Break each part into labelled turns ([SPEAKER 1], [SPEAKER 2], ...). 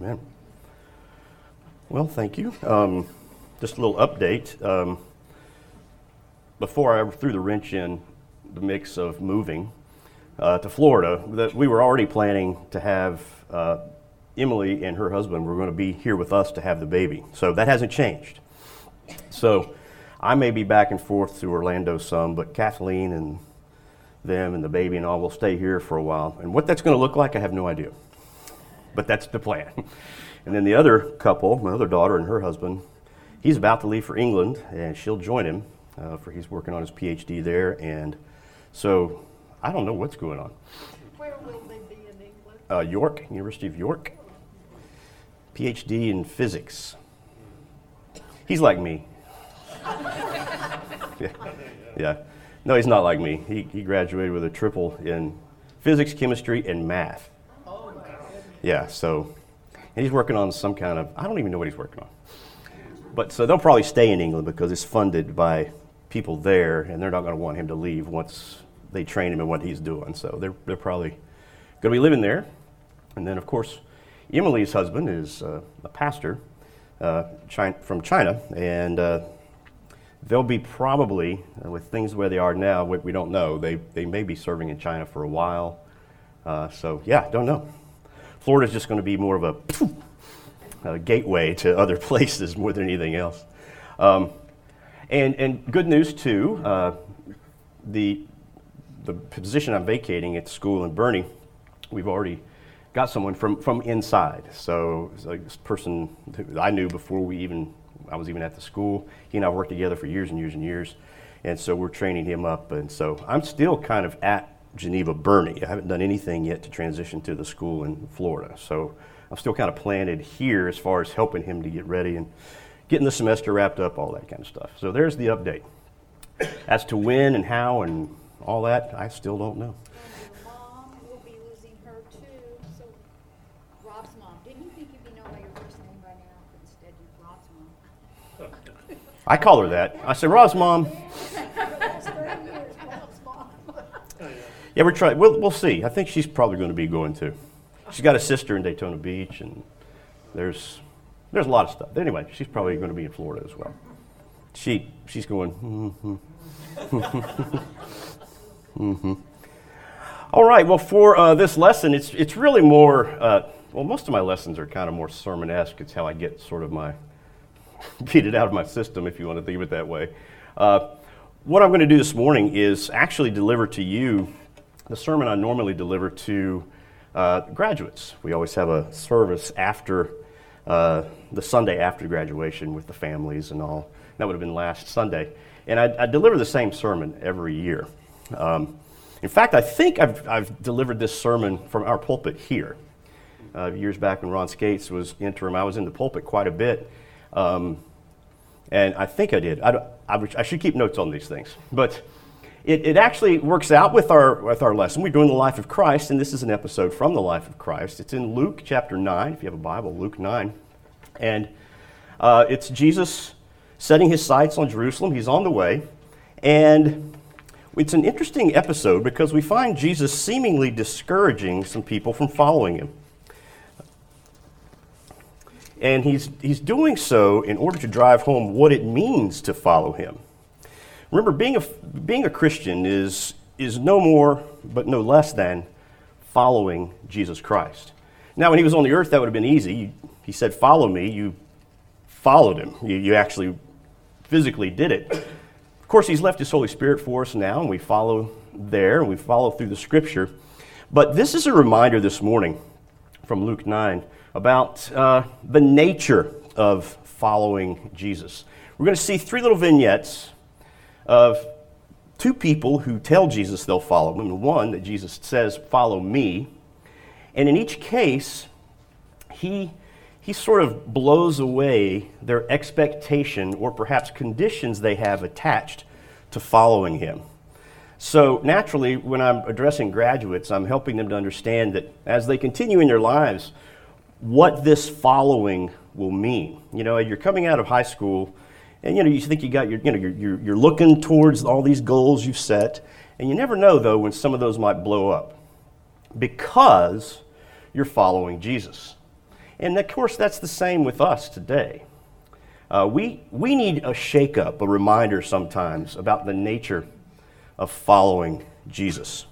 [SPEAKER 1] Amen. Well, thank you. Um, just a little update. Um, before I threw the wrench in the mix of moving uh, to Florida, that we were already planning to have uh, Emily and her husband were going to be here with us to have the baby. So that hasn't changed. So I may be back and forth to Orlando some, but Kathleen and them and the baby and all will stay here for a while. And what that's going to look like, I have no idea. But that's the plan. And then the other couple, my other daughter and her husband, he's about to leave for England, and she'll join him uh, for he's working on his PhD there. And so I don't know what's going on.
[SPEAKER 2] Where will they be in England?
[SPEAKER 1] Uh, York, University of York, PhD in physics. He's like me. yeah. yeah. No, he's not like me. He, he graduated with a triple in physics, chemistry, and math. Yeah, so and he's working on some kind of, I don't even know what he's working on. But so they'll probably stay in England because it's funded by people there, and they're not going to want him to leave once they train him in what he's doing. So they're, they're probably going to be living there. And then, of course, Emily's husband is uh, a pastor uh, China, from China, and uh, they'll be probably, uh, with things where they are now, we, we, don't know, they, they may be serving in China for a while. Uh, so, yeah, don't know. Florida's just going to be more of a, a, gateway to other places more than anything else. Um, and, and good news, too, uh, the, the position I'm vacating at the school in Boerne, we've already got someone from, from inside. So, so this person I knew before we even I was even at the school. He and I worked together for years and years and years, and so we're training him up. And so I'm still kind of at Geneva Boerne. I haven't done anything yet to transition to the school in Florida. So I'm still kind of planted here as far as helping him to get ready and getting the semester wrapped up, all that kind of stuff. So there's the update. As to when and how and all that, I still don't know.
[SPEAKER 2] Mom will be losing her too, so Rob's mom. Didn't you think you'd be known by your first name by now, instead you Rob's mom?
[SPEAKER 1] I call her that. I say, Rob's mom.
[SPEAKER 2] Last thirty years, Rob's mom.
[SPEAKER 1] Yeah, we're trying. We'll, we'll see. I think she's probably going to be going too. She's got a sister in Daytona Beach, and there's there's a lot of stuff. Anyway, she's probably going to be in Florida as well. She she's going. Mm-hmm. mm-hmm. All right. Well, for uh, this lesson, it's it's really more. Uh, well, most of my lessons are kind of more sermon-esque. It's how I get sort of my get it out of my system, if you want to think of it that way. Uh, what I'm going to do this morning is actually deliver to you the sermon I normally deliver to uh, graduates. We always have a service after uh, the Sunday after graduation with the families and all. That would have been last Sunday. And I, I deliver the same sermon every year. Um, in fact, I think I've, I've, delivered this sermon from our pulpit here. Uh, years back when Ron Skates was interim, I was in the pulpit quite a bit. Um, and I think I did. I, I, I should keep notes on these things. But it, it actually works out with our, with our lesson. We're doing the life of Christ, and this is an episode from the life of Christ. It's in Luke chapter 9, if you have a Bible, Luke 9. And uh, it's Jesus setting his sights on Jerusalem. He's on the way. And it's an interesting episode because we find Jesus seemingly discouraging some people from following him. And he's, he's doing so in order to drive home what it means to follow him. Remember, being a, being a Christian is, is no more but no less than following Jesus Christ. Now, when he was on the earth, that would have been easy. He said, Follow me. You followed him, you, you actually physically did it. Of course, he's left his Holy Spirit for us now, and we follow there, and we follow through the scripture. But this is a reminder this morning from Luke 9 about uh, the nature of following Jesus. We're going to see three little vignettes of two people who tell Jesus they'll follow him, one that Jesus says, Follow me. And in each case, he, he sort of blows away their expectation or perhaps conditions they have attached to following him. So, naturally, when I'm addressing graduates, I'm helping them to understand that as they continue in their lives, what this following will mean. You know, you're coming out of high school and you know, you think you got your, you know, you're, you're, looking towards all these goals you've set, and you never know though when some of those might blow up because you're following Jesus. And of course, that's the same with us today. Uh, we, we need a shakeup, a reminder sometimes about the nature of following Jesus.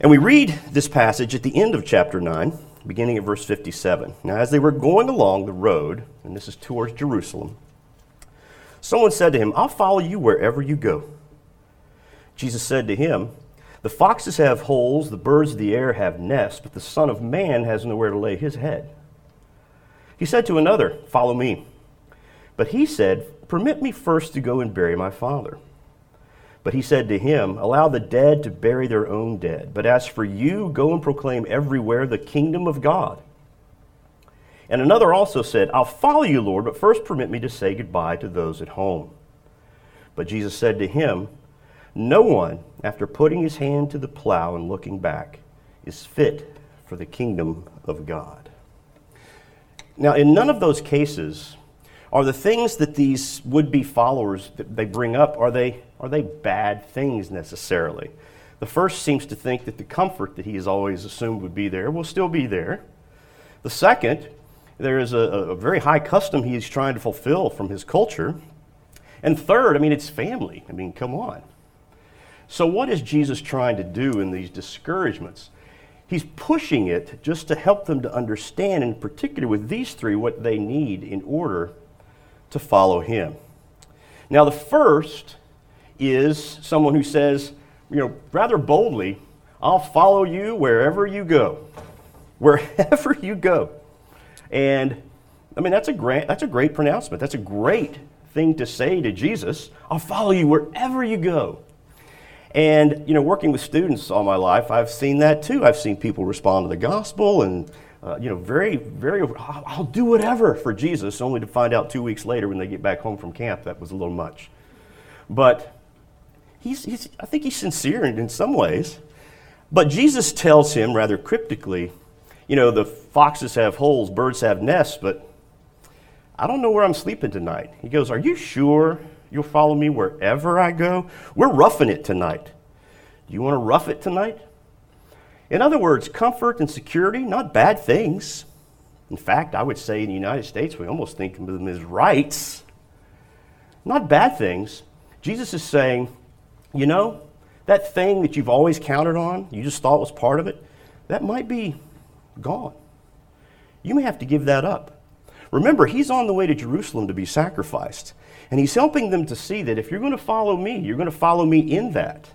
[SPEAKER 1] And we read this passage at the end of chapter 9, beginning at verse 57. Now, as they were going along the road, and this is towards Jerusalem, someone said to him, I'll follow you wherever you go. Jesus said to him, The foxes have holes, the birds of the air have nests, but the Son of Man has nowhere to lay his head. He said to another, Follow me. But he said, Permit me first to go and bury my father. But he said to him, Allow the dead to bury their own dead. But as for you, go and proclaim everywhere the kingdom of God. And another also said, I'll follow you, Lord, but first permit me to say goodbye to those at home. But Jesus said to him, No one, after putting his hand to the plow and looking back, is fit for the kingdom of God. Now, in none of those cases are the things that these would-be followers that they bring up are they are they bad things necessarily? The first seems to think that the comfort that he has always assumed would be there will still be there. The second, there is a, a very high custom he's trying to fulfill from his culture. And third, I mean, it's family. I mean, come on. So, what is Jesus trying to do in these discouragements? He's pushing it just to help them to understand, in particular with these three, what they need in order to follow him. Now, the first is someone who says, you know, rather boldly, I'll follow you wherever you go. Wherever you go. And I mean, that's a great, that's a great pronouncement. That's a great thing to say to Jesus. I'll follow you wherever you go. And, you know, working with students all my life, I've seen that too. I've seen people respond to the gospel and, uh, you know, very, very, I'll do whatever for Jesus, only to find out two weeks later when they get back home from camp that was a little much. But he's, he's, I think he's sincere in, in some ways. But Jesus tells him rather cryptically, you know, the foxes have holes, birds have nests, but I don't know where I'm sleeping tonight. He goes, Are you sure you'll follow me wherever I go? We're roughing it tonight. Do you want to rough it tonight? In other words, comfort and security, not bad things. In fact, I would say in the United States, we almost think of them as rights. Not bad things. Jesus is saying, you know, that thing that you've always counted on, you just thought was part of it, that might be gone. You may have to give that up. Remember, he's on the way to Jerusalem to be sacrificed. And he's helping them to see that if you're going to follow me, you're going to follow me in that.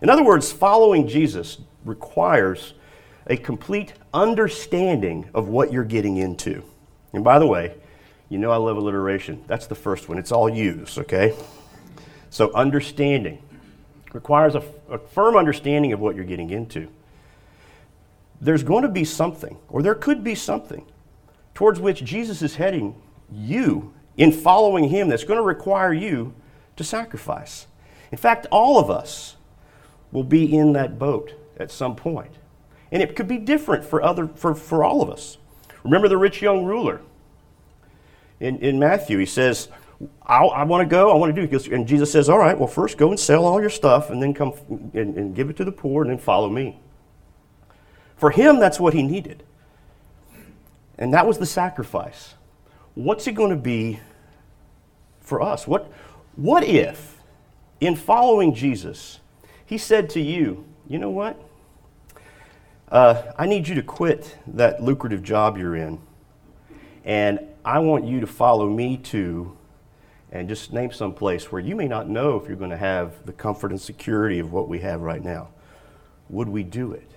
[SPEAKER 1] In other words, following Jesus requires a complete understanding of what you're getting into. And by the way, you know I love alliteration. That's the first one. It's all use, okay? So, understanding requires a, firm understanding of what you're getting into. There's going to be something, or there could be something, towards which Jesus is heading you in following him that's going to require you to sacrifice. In fact, all of us will be in that boat at some point. And it could be different for, other, for, for all of us. Remember the rich young ruler in, in Matthew? He says, I, I want to go, I want to do. And Jesus says, All right, well, first go and sell all your stuff and then come and, and give it to the poor and then follow me. For him, that's what he needed. And that was the sacrifice. What's it going to be for us? What, what if, in following Jesus, he said to you, You know what? Uh, I need you to quit that lucrative job you're in, and I want you to follow me to and just name some place where you may not know if you're going to have the comfort and security of what we have right now. Would we do it?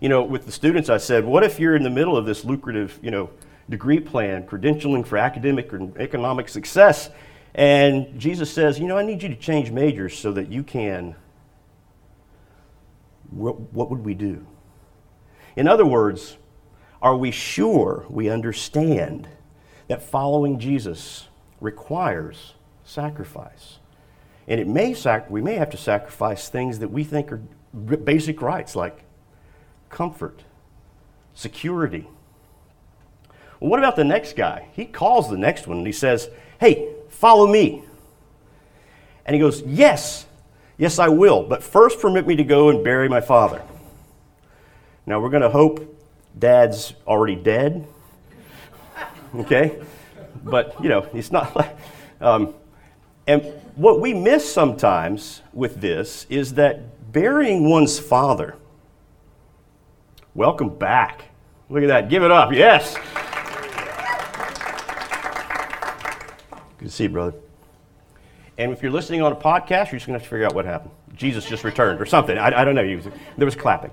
[SPEAKER 1] You know, with the students, I said, what if you're in the middle of this lucrative, you know, degree plan, credentialing for academic or economic success, and Jesus says, you know, I need you to change majors so that you can. What, what would we do? In other words, are we sure we understand that following Jesus requires sacrifice. And it may sac- we may have to sacrifice things that we think are basic rights like comfort, security. Well, what about the next guy? He calls the next one and he says, Hey, follow me. And he goes, Yes, yes, I will, but first permit me to go and bury my father. Now, we're going to hope dad's already dead. Okay? But, you know, it's not like. Um, and what we miss sometimes with this is that burying one's father, welcome back. Look at that. Give it up. Yes. Good to see you, brother. And if you're listening on a podcast, you're just going to have to figure out what happened. Jesus just returned or something. I, I don't know. There was clapping.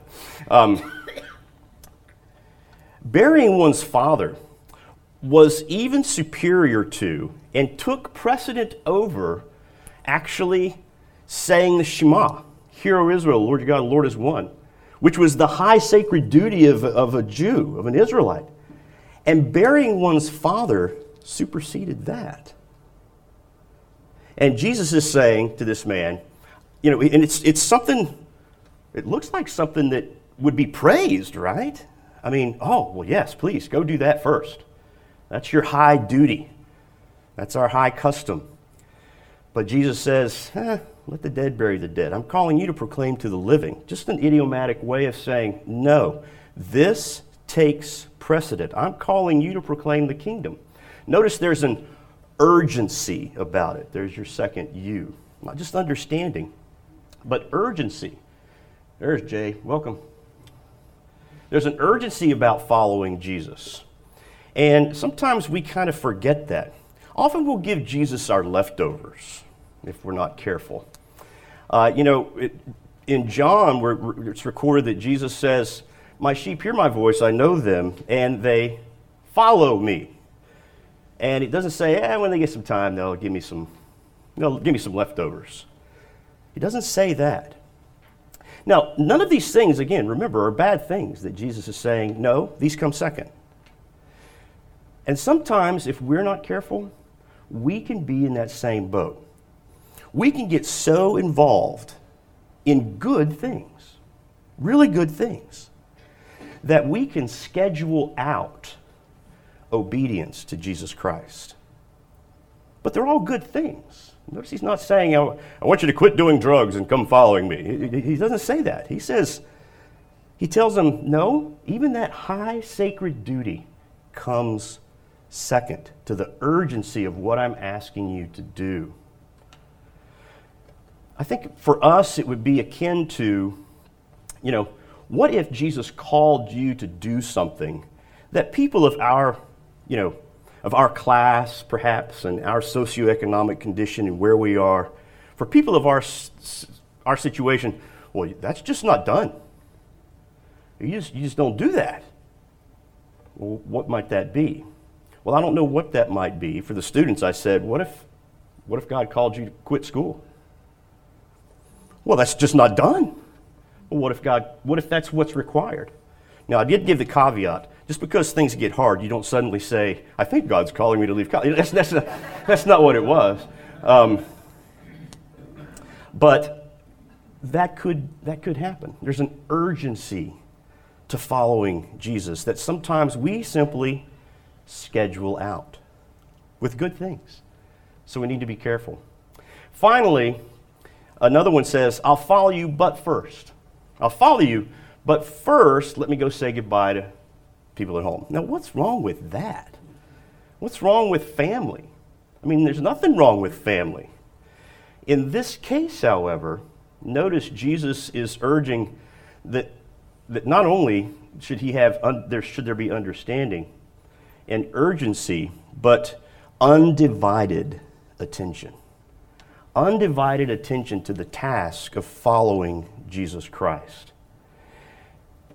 [SPEAKER 1] Um, burying one's father was even superior to and took precedent over actually saying the Shema, Hear, O Israel, Lord your God, the Lord is one, which was the high sacred duty of, of a Jew, of an Israelite. And burying one's father superseded that. And Jesus is saying to this man, you know, and it's, it's something, it looks like something that would be praised, right? I mean, oh, well, yes, please, go do that first. That's your high duty. That's our high custom. But Jesus says, eh, let the dead bury the dead. I'm calling you to proclaim to the living. Just an idiomatic way of saying, no, this takes precedent. I'm calling you to proclaim the kingdom. Notice there's an urgency about it. There's your second you. Not just understanding, but urgency. There's Jay. Welcome. There's an urgency about following Jesus. And sometimes we kind of forget that. Often we'll give Jesus our leftovers if we're not careful. Uh, you know, it, in John, where it's recorded that Jesus says, My sheep hear my voice, I know them, and they follow me. And it doesn't say, eh, when they get some time, they'll give me some, they'll give me some leftovers. He doesn't say that. Now, none of these things, again, remember, are bad things that Jesus is saying. No, these come second. And sometimes, if we're not careful, we can be in that same boat. We can get so involved in good things, really good things, that we can schedule out obedience to Jesus Christ. But they're all good things. Notice he's not saying, I want you to quit doing drugs and come following me. He doesn't say that. He says, he tells them, no, even that high sacred duty comes second to the urgency of what I'm asking you to do. I think for us, it would be akin to, you know, what if Jesus called you to do something that people of our you know, of our class, perhaps, and our socioeconomic condition and where we are, for people of our, our situation, well, that's just not done. You just, you just don't do that. Well, what might that be? Well, I don't know what that might be. For the students, I said, what if, what if God called you to quit school? Well, that's just not done. Well, what if God, what if that's what's required? Now, I did give the caveat just because things get hard, you don't suddenly say, I think God's calling me to leave college. That's, that's, not, that's not what it was. Um, but that could, that could happen. There's an urgency to following Jesus that sometimes we simply schedule out with good things. So we need to be careful. Finally, another one says, I'll follow you, but first. I'll follow you, but first, let me go say goodbye to people at home. Now, what's wrong with that? What's wrong with family? I mean, there's nothing wrong with family. In this case, however, notice Jesus is urging that, that not only should he have un, there should there be understanding and urgency, but undivided attention. Undivided attention to the task of following Jesus Christ.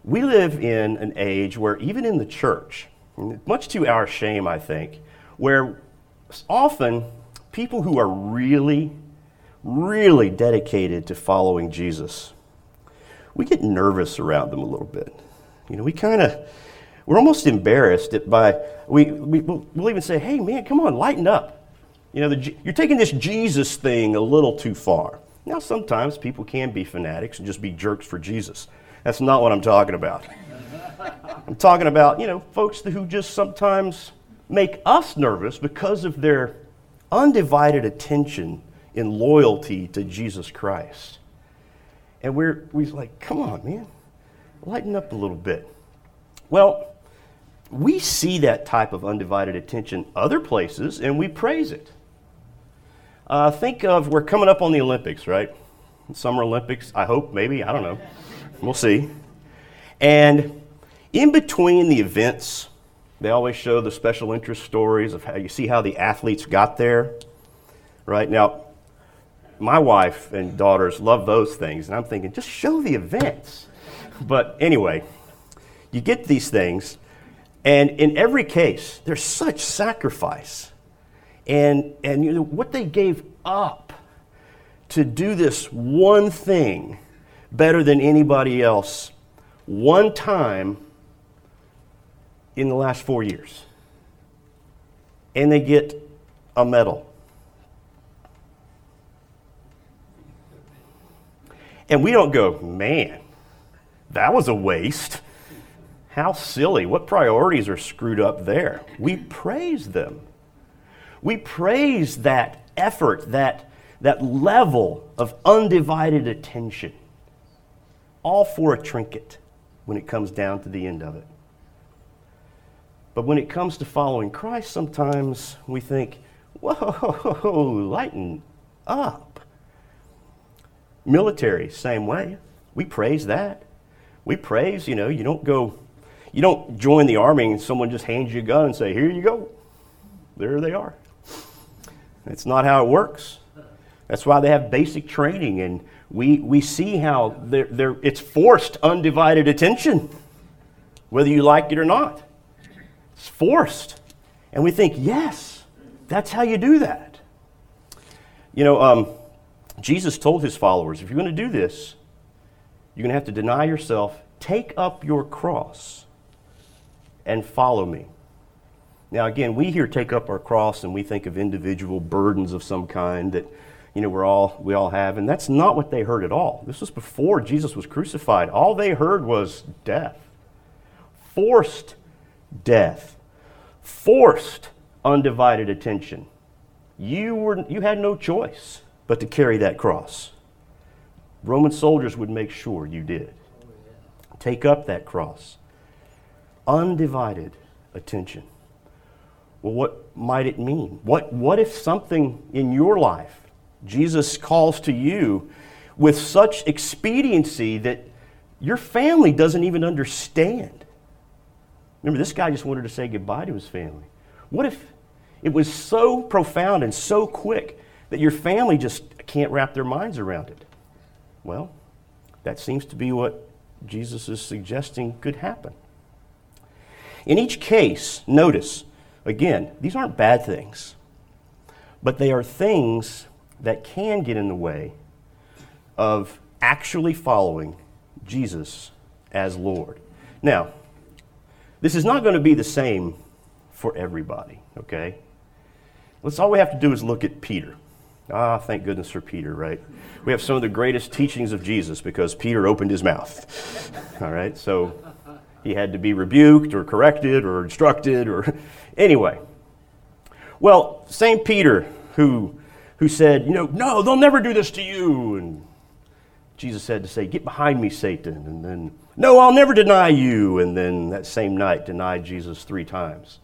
[SPEAKER 1] We live in an age where, even in the church, much to our shame, I think, where often people who are really, really dedicated to following Jesus, we get nervous around them a little bit. You know, we kind of, we're almost embarrassed by, we, we, we'll even say, hey, man, come on, lighten up. You know, the, you're taking this Jesus thing a little too far. Now, sometimes people can be fanatics and just be jerks for Jesus. That's not what I'm talking about. I'm talking about, you know, folks who just sometimes make us nervous because of their undivided attention and loyalty to Jesus Christ. And we're, we're like, come on, man, lighten up a little bit. Well, we see that type of undivided attention other places and we praise it. Uh, think of, we're coming up on the Olympics, right? Summer Olympics, I hope, maybe, I don't know. We'll see. And in between the events, they always show the special interest stories of how you see how the athletes got there, right? Now, my wife and daughters love those things, and I'm thinking, just show the events. But anyway, you get these things, and in every case, there's such sacrifice. And, and you know, what they gave up to do this one thing better than anybody else, one time in the last four years. And they get a medal. And we don't go, man, that was a waste. How silly. What priorities are screwed up there? We praise them. We praise that effort, that, that level of undivided attention, all for a trinket when it comes down to the end of it. But when it comes to following Christ, sometimes we think, whoa, lighten up. Military, same way. We praise that. We praise, you know, you don't go, you don't join the army and someone just hands you a gun and say, here you go. There they are. That's not how it works. That's why they have basic training, and we, we see how they're, they're, it's forced undivided attention, whether you like it or not. It's forced. And we think, yes, that's how you do that. You know, um, Jesus told his followers, if you're going to do this, you're going to have to deny yourself, take up your cross, and follow me. Now, again, we here take up our cross and we think of individual burdens of some kind that, you know, we're all, we all have, and that's not what they heard at all. This was before Jesus was crucified. All they heard was death, forced death, forced undivided attention. You, were, you had no choice but to carry that cross. Roman soldiers would make sure you did. Take up that cross. Undivided attention. Well, what might it mean? What, what if something in your life, Jesus calls to you with such expediency that your family doesn't even understand? Remember, this guy just wanted to say goodbye to his family. What if it was so profound and so quick that your family just can't wrap their minds around it? Well, that seems to be what Jesus is suggesting could happen. In each case, notice, again, these aren't bad things, but they are things that can get in the way of actually following Jesus as Lord. Now, this is not going to be the same for everybody, okay? Let's all we have to do is look at Peter. Ah, thank goodness for Peter, right? We have some of the greatest teachings of Jesus because Peter opened his mouth. All right, so he had to be rebuked or corrected or instructed or anyway. Well, St. Peter who who said, you know, no, they'll never do this to you. And Jesus had to say, get behind me, Satan. And then, no, I'll never deny you. And then that same night denied Jesus three times.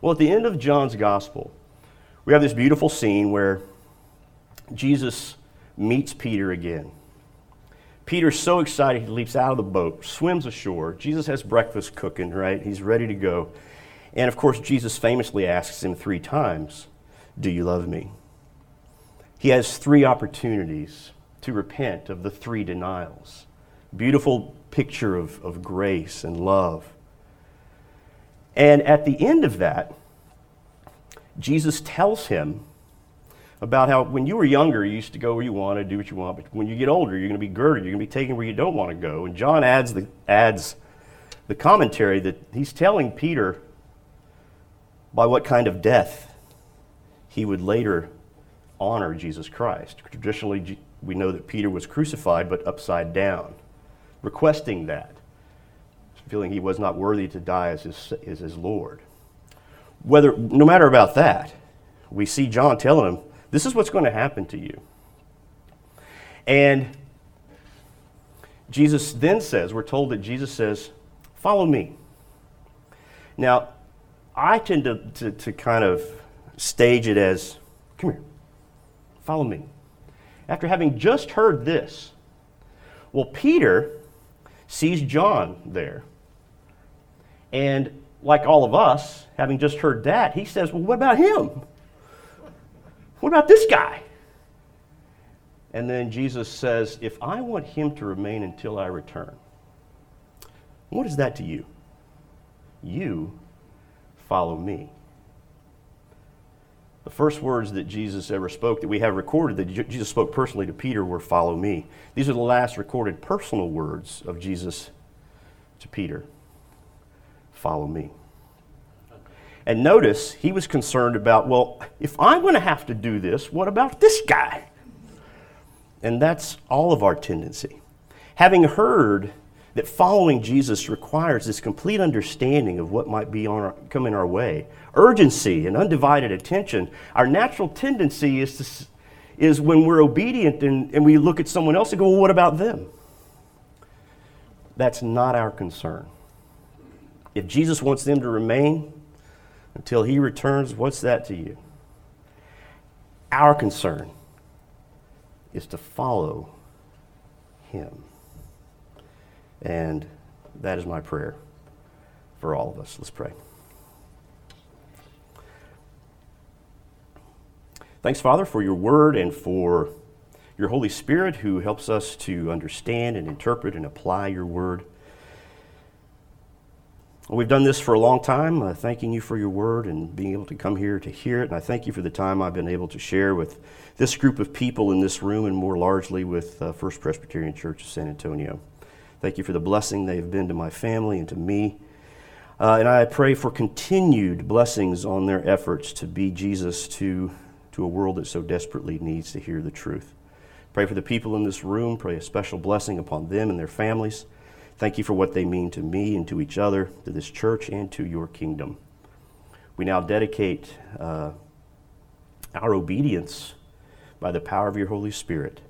[SPEAKER 1] Well, at the end of John's gospel, we have this beautiful scene where Jesus meets Peter again. Peter's so excited he leaps out of the boat, swims ashore. Jesus has breakfast cooking, right? He's ready to go. And of course, Jesus famously asks him three times, Do you love me? He has three opportunities to repent of the three denials. Beautiful picture of, of grace and love. And at the end of that, Jesus tells him about how when you were younger, you used to go where you want to do what you want, but when you get older, you're going to be girded, you're going to be taken where you don't want to go. And John adds the, adds the commentary that he's telling Peter by what kind of death he would later honor Jesus Christ. Traditionally, we know that Peter was crucified, but upside down, requesting that, feeling he was not worthy to die as his, as his Lord. Whether, no matter about that, we see John telling him, this is what's going to happen to you. And Jesus then says, we're told that Jesus says, Follow me. Now, I tend to, to, to kind of stage it as come here, follow me. After having just heard this, well, Peter sees John there. And like all of us, having just heard that, he says, Well, what about him? What about this guy? And then Jesus says, If I want him to remain until I return, what is that to you? You follow me. The first words that Jesus ever spoke that we have recorded that Jesus spoke personally to Peter were, Follow me. These are the last recorded personal words of Jesus to Peter Follow me. And notice he was concerned about, well, if I'm going to have to do this, what about this guy? And that's all of our tendency. Having heard that following Jesus requires this complete understanding of what might be our, coming our way, urgency and undivided attention, our natural tendency is, to, is when we're obedient and, and we look at someone else and go, well, what about them? That's not our concern. If Jesus wants them to remain, until he returns, what's that to you? Our concern is to follow him. And that is my prayer for all of us. Let's pray. Thanks, Father, for your word and for your Holy Spirit who helps us to understand and interpret and apply your word. We've done this for a long time, uh, thanking you for your word and being able to come here to hear it. And I thank you for the time I've been able to share with this group of people in this room and more largely with uh, First Presbyterian Church of San Antonio. Thank you for the blessing they've been to my family and to me. Uh, and I pray for continued blessings on their efforts to be Jesus to, to a world that so desperately needs to hear the truth. Pray for the people in this room. Pray a special blessing upon them and their families. Thank you for what they mean to me and to each other, to this church, and to your kingdom. We now dedicate uh, our obedience by the power of your Holy Spirit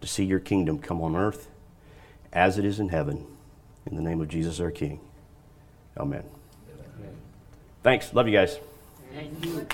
[SPEAKER 1] to see your kingdom come on earth as it is in heaven. In the name of Jesus our King. Amen. Amen. Thanks. Love you guys. Thank you.